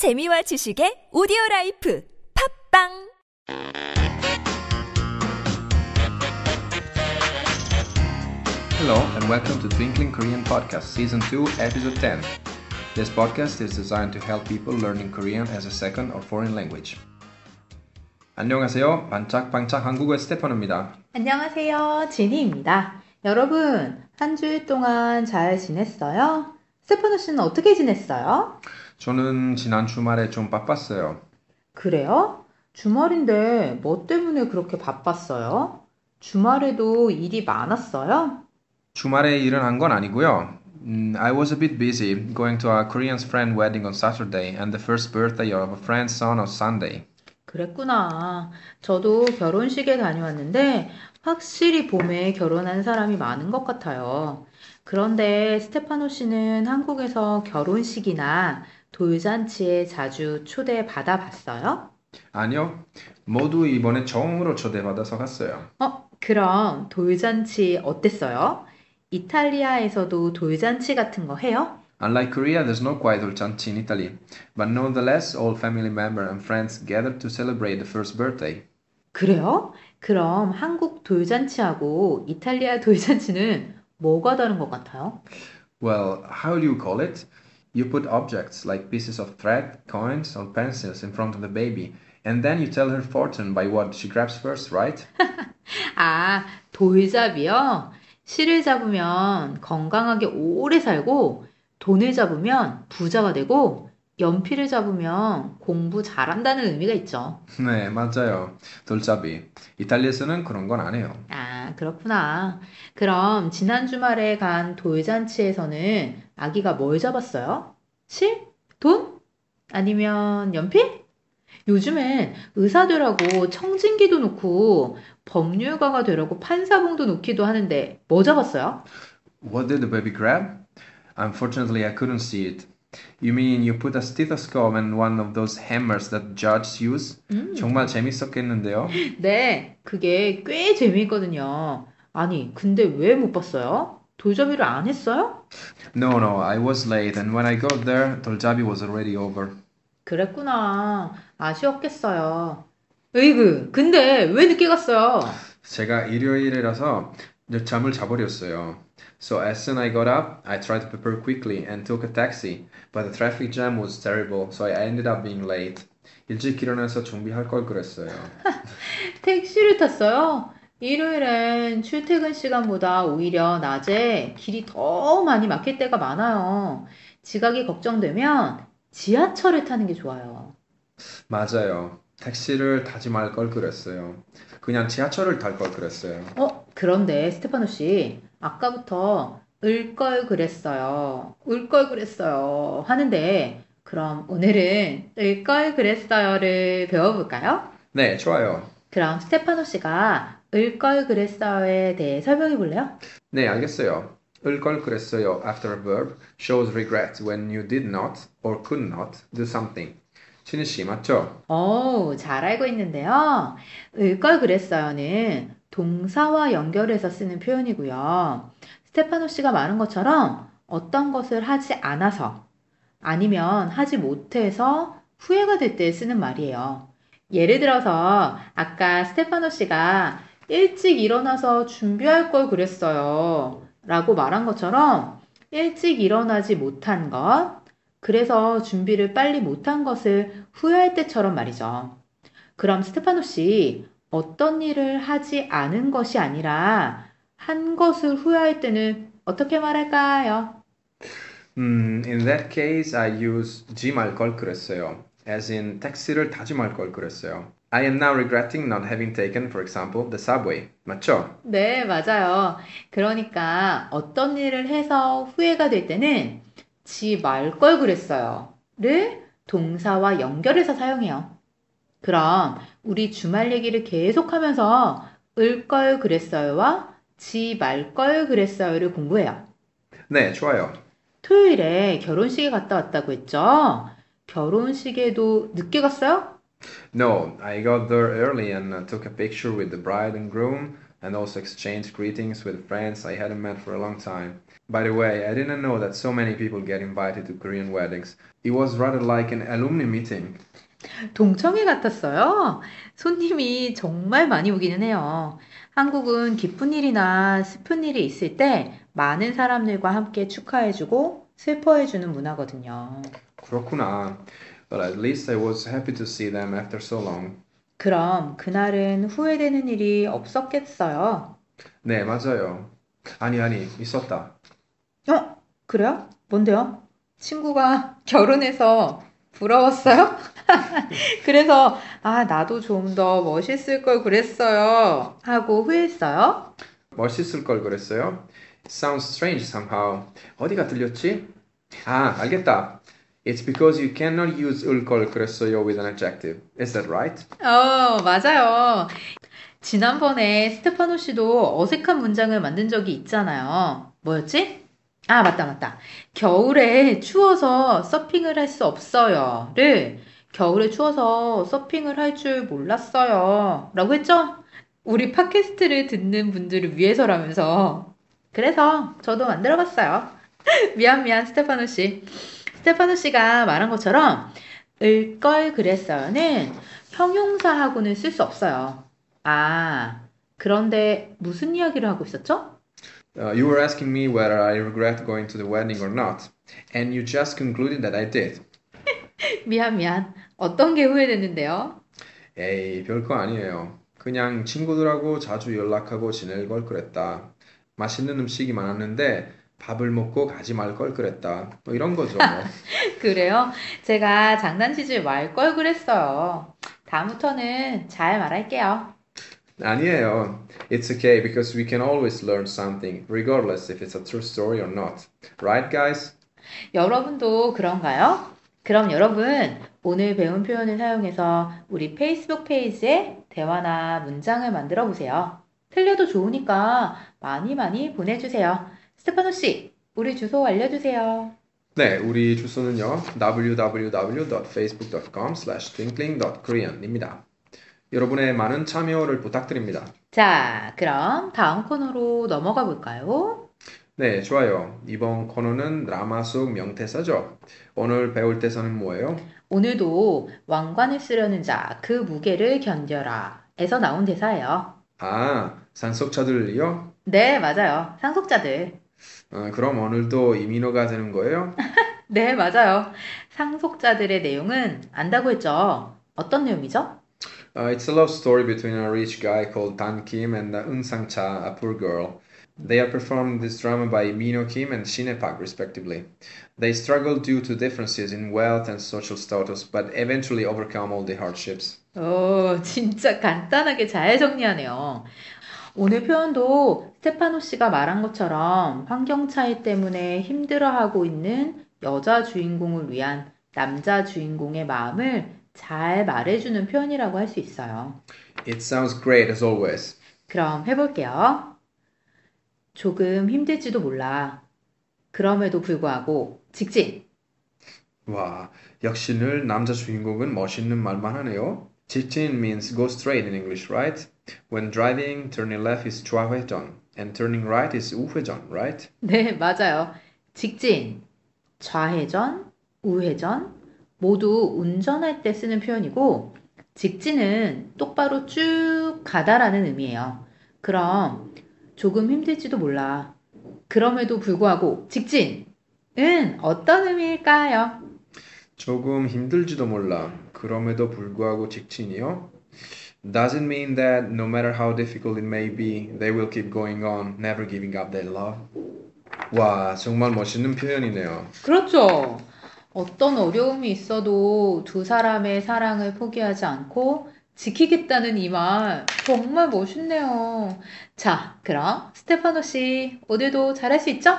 재미와 지식의 오디오 라이프 팝빵 Hello and welcome to Twinkling Korean Podcast Season 2 Episode 10. This podcast is designed to help people learning Korean as a second or foreign language. 안녕하세요. 반짝반짝 한국어 스테파노입니다. 안녕하세요. 지니입니다. 여러분, 한 주일 동안 잘 지냈어요? 스테파노 씨는 어떻게 지냈어요? 저는 지난 주말에 좀 바빴어요. 그래요? 주말인데 뭐 때문에 그렇게 바빴어요? 주말에도 일이 많았어요? 주말에 일은 한 건 아니고요. 음, I was a bit busy going to a Korean friend wedding on Saturday and the first birthday of a friend's son on Sunday. 그랬구나. 저도 결혼식에 다녀왔는데 확실히 봄에 결혼한 사람이 많은 것 같아요. 그런데 스테파노 씨는 한국에서 결혼식이나 돌잔치에 자주 초대받아 봤어요? 아니요. 모두 이번에 처음으로 초대받아서 갔어요. 어, 그럼 돌잔치 어땠어요? 이탈리아에서도 돌잔치 같은 거 해요? Unlike Korea, there's no quite dolcianci in Italy, but nonetheless, all family members and friends gather to celebrate the first birthday. 그래요? 그럼 한국 돌잔치하고 이탈리아 돌잔치는 뭐가 다른 것 같아요? Well, how do you call it? You put objects like pieces of thread, coins, or pencils in front of the baby, and then you tell her fortune by what she grabs first, right? 아, 돌잡이요? 실을 잡으면 건강하게 오래 살고, 돈을 잡으면 부자가 되고, 연필을 잡으면 공부 잘한다는 의미가 있죠. 네, 맞아요. 돌잡이. 이탈리아에서는 그런 건 안 해요. 아, 그렇구나. 그럼 지난 주말에 간 돌잔치에서는 아기가 뭘 잡았어요? 실? 돈? 아니면 연필? 요즘엔 의사 되라고 청진기도 놓고 법률가가 되라고 판사봉도 놓기도 하는데 뭐 잡았어요? What did the baby grab? Unfortunately, I couldn't see it. You mean you put a stethoscope and one of those hammers that judges use? 정말 재밌었겠는데요? 네, 그게 꽤 재미있거든요. 아니, 근데 왜 못 봤어요? 돌잡이를 안 했어요? No, no, I was late, and when I got there, 돌잡이 was already over. 그랬구나. 아쉬웠겠어요. 으이그, 근데 왜 늦게 갔어요? 제가 일요일이라서 잠을 자버렸어요. So as soon I got up, I tried to prepare quickly and took a taxi, but the traffic jam was terrible, so I ended up being late. 일찍 일어나서 준비할 걸 그랬어요. 택시를 탔어요. 일요일엔 출퇴근 시간보다 오히려 낮에 길이 더 많이 막힐 때가 많아요. 지각이 걱정되면 지하철을 타는 게 좋아요. 맞아요. 택시를 타지 말 걸 그랬어요. 그냥 지하철을 탈 걸 그랬어요. 어, 그런데 스테파노 씨, 아까부터 을 걸 그랬어요. 울걸 그랬어요. 하는데, 그럼 오늘은 을 걸 그랬어요를 배워볼까요? 네, 좋아요. 그럼 스테파노 씨가 을 걸 그랬어요에 대해 설명해 볼래요? 네, 알겠어요. 을걸 그랬어요 after a verb shows regret when you did not or could not do something. 신희 씨 맞죠? 오, 잘 알고 있는데요. 을걸 그랬어요는 동사와 연결해서 쓰는 표현이고요. 스테파노 씨가 말한 것처럼 어떤 것을 하지 않아서 아니면 하지 못해서 후회가 될 때 쓰는 말이에요. 예를 들어서 아까 스테파노 씨가 일찍 일어나서 준비할 걸 그랬어요. 라고 말한 것처럼 일찍 일어나지 못한 것, 그래서 준비를 빨리 못한 것을 후회할 때처럼 말이죠. 그럼 스테파노 씨, 어떤 일을 하지 않은 것이 아니라 한 것을 후회할 때는 어떻게 말할까요? 음, in that case, I use 지 말 걸 그랬어요. As in, 택시를 타지 말 걸 그랬어요. I am now regretting not having taken, for example, the subway. 맞죠? 네, 맞아요. 그러니까 어떤 일을 해서 후회가 될 때는 지 말 걸 그랬어요. 를 동사와 연결해서 사용해요. 그럼 우리 주말 얘기를 계속하면서 을 걸 그랬어요와 지 말 걸 그랬어요를 공부해요. 네, 좋아요. 토요일에 결혼식에 갔다 왔다고 했죠? 결혼식에도 늦게 갔어요? No, I got there early and uh, took a picture with the bride and groom and also exchanged greetings with friends I hadn't met for a long time. By the way, I didn't know that so many people get invited to Korean weddings. It was rather like an alumni meeting. 동청회 같았어요. 손님이 정말 많이 오기는 해요. 한국은 기쁜 일이나 슬픈 일이 있을 때 많은 사람들과 함께 축하해주고 슬퍼해주는 문화거든요. 그렇구나. Well, at least I was happy to see them after so long. 그럼 그날은 후회되는 일이 없었겠어요. 네, 맞아요. 아니, 아니, 있었다. 어? 그래요? 뭔데요? 친구가 결혼해서 부러웠어요? 그래서 아 나도 좀 더 멋있을 걸 그랬어요 하고 후회했어요? 멋있을 걸 그랬어요? Sounds strange somehow. 어디가 들렸지? 아, 알겠다. It's because you cannot use 을 걸 그랬어요 with an adjective. Is that right? 어 맞아요 지난번에 스테파노 씨도 어색한 문장을 만든 적이 있잖아요 뭐였지? 아 맞다 맞다. 겨울에 추워서 서핑을 할 수 없어요 를 겨울에 추워서 서핑을 할 줄 몰랐어요. 라고 했죠? 우리 팟캐스트를 듣는 분들을 위해서라면서. 그래서 저도 만들어 봤어요. 미안 미안 스테파노 씨. 스테파노 씨가 말한 것처럼 을 걸 그랬어요는 형용사하고는 쓸 수 없어요. 아 그런데 무슨 이야기를 하고 있었죠? Uh, you were asking me whether I regret going to the wedding or not, and you just concluded that I did. 미안 미안 어떤 게 후회됐는데요? 에이, 별거 아니에요. 그냥 친구들하고 자주 연락하고 지낼 걸 그랬다. 맛있는 음식이 많았는데 밥을 먹고 가지 말 걸 그랬다. 뭐 이런 거죠. 뭐. 그래요? 제가 장난치지 말 걸 그랬어요. 다음부터는 잘 말할게요. 아니에요. It's okay because we can always learn something, regardless if it's a true story or not. Right, guys? 여러분도 그런가요? 그럼 여러분 오늘 배운 표현을 사용해서 우리 페이스북 페이지에 대화나 문장을 만들어 보세요. 틀려도 좋으니까 많이 많이 보내주세요. 스테파노 씨, 우리 주소 알려주세요. 네, 우리 주소는요. www.facebook.com/twinkling.korean입니다. 여러분의 많은 참여를 부탁드립니다. 자, 그럼 다음 코너로 넘어가 볼까요? 네, 좋아요. 이번 코너는 드라마 속 명대사죠. 오늘 배울 대사는 뭐예요? 오늘도 왕관을 쓰려는 자, 그 무게를 견뎌라. 에서 나온 대사예요. 아, 상속자들이요? 네, 맞아요. 상속자들. 아, 그럼 오늘도 이민호가 되는 거예요? 네, 맞아요. 상속자들의 내용은 안다고 했죠. 어떤 내용이죠? Uh, it's a love story between a rich guy called Tan Kim and uh, Eun Sang Cha, a poor girl. They are performed this drama by Mino Kim and Shin Park, respectively. They struggle due to differences in wealth and social status, but eventually overcome all the hardships. 오, 진짜 간단하게 잘 정리하네요. 오늘 표현도 스테파노 씨가 말한 것처럼 환경 차이 때문에 힘들어하고 있는 여자 주인공을 위한 남자 주인공의 마음을 잘 말해주는 표현이라고 할 수 있어요. It sounds great as always. 그럼 해볼게요. 조금 힘들지도 몰라. 그럼에도 불구하고 직진. 와, 역시 늘 남자 주인공은 멋있는 말만 하네요. 직진 means go straight in English, right? When driving, turning left is 좌회전, and turning right is 우회전, right? 네, 맞아요. 직진, 좌회전, 우회전 모두 운전할 때 쓰는 표현이고 직진은 똑바로 쭉 가다라는 의미예요. 그럼 조금 힘들지도 몰라. 그럼에도 불구하고 직진은 어떤 의미일까요? 조금 힘들지도 몰라. 그럼에도 불구하고 직진이요? Does it mean that no matter how difficult it may be, they will keep going on, never giving up their love? 와, 정말 멋있는 표현이네요. 그렇죠. 어떤 어려움이 있어도 두 사람의 사랑을 포기하지 않고 지키겠다는 이 말 정말 멋있네요. 자, 그럼 스테파노 씨 오늘도 잘할 수 있죠?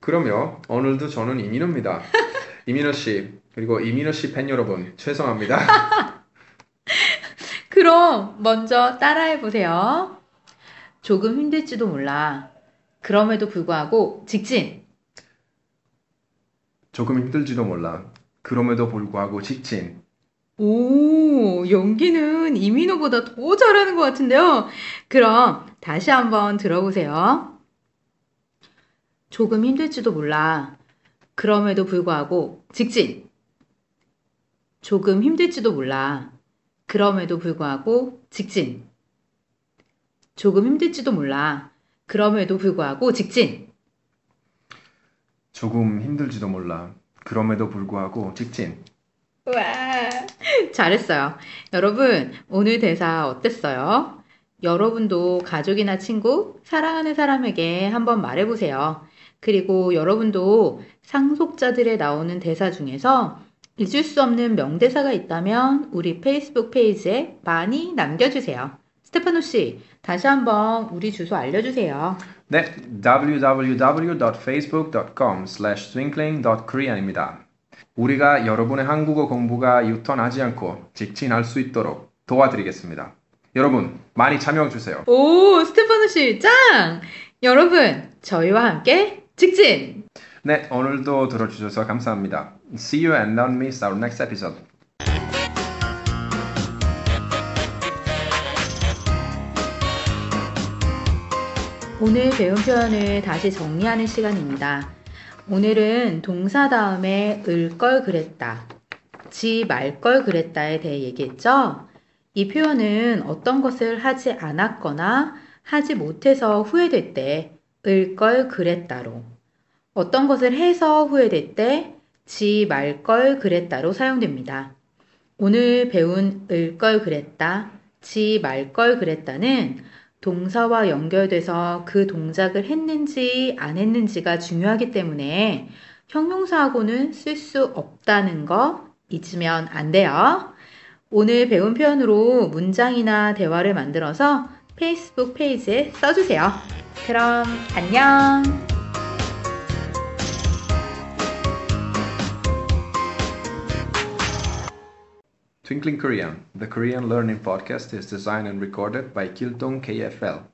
그럼요. 오늘도 저는 이민호입니다. 이민호 씨, 그리고 이민호 씨 팬 여러분, 죄송합니다. 그럼 먼저 따라해 보세요. 조금 힘들지도 몰라. 그럼에도 불구하고 직진. 조금 힘들지도 몰라. 그럼에도 불구하고 직진. 오, 연기는 이민호보다 더 잘하는 것 같은데요. 그럼 다시 한번 들어보세요. 조금 힘들지도 몰라. 그럼에도 불구하고 직진. 조금 힘들지도 몰라. 그럼에도 불구하고 직진. 조금 힘들지도 몰라. 그럼에도 불구하고 직진. 조금 힘들지도 몰라. 그럼에도 불구하고 직진. 와, 잘했어요. 여러분, 오늘 대사 어땠어요? 여러분도 가족이나 친구, 사랑하는 사람에게 한번 말해보세요. 그리고 여러분도 상속자들에 나오는 대사 중에서 잊을 수 없는 명대사가 있다면 우리 페이스북 페이지에 많이 남겨주세요. 스테파노 씨, 다시 한번 우리 주소 알려주세요. 네, www.facebook.com twinkling.korean입니다. 우리가 여러분의 한국어 공부가 유턴하지 않고 직진할 수 있도록 도와드리겠습니다. 여러분, 많이 참여해 주세요. 오, 스테파노 씨, 짱! 여러분, 저희와 함께 직진! 네, 오늘도 들어주셔서 감사합니다. See you and don't miss our next episode. 오늘 배운 표현을 다시 정리하는 시간입니다. 오늘은 동사 다음에 을 걸 그랬다, 지 말 걸 그랬다에 대해 얘기했죠? 이 표현은 어떤 것을 하지 않았거나 하지 못해서 후회될 때 을 걸 그랬다로, 어떤 것을 해서 후회될 때 지 말 걸 그랬다로 사용됩니다. 오늘 배운 을 걸 그랬다, 지 말 걸 그랬다는 동사와 연결돼서 그 동작을 했는지 안 했는지가 중요하기 때문에 형용사하고는 쓸 수 없다는 거 잊으면 안 돼요. 오늘 배운 표현으로 문장이나 대화를 만들어서 페이스북 페이지에 써주세요. 그럼 안녕! Twinkling Korean, the Korean learning podcast is designed and recorded by Kiltong KFL.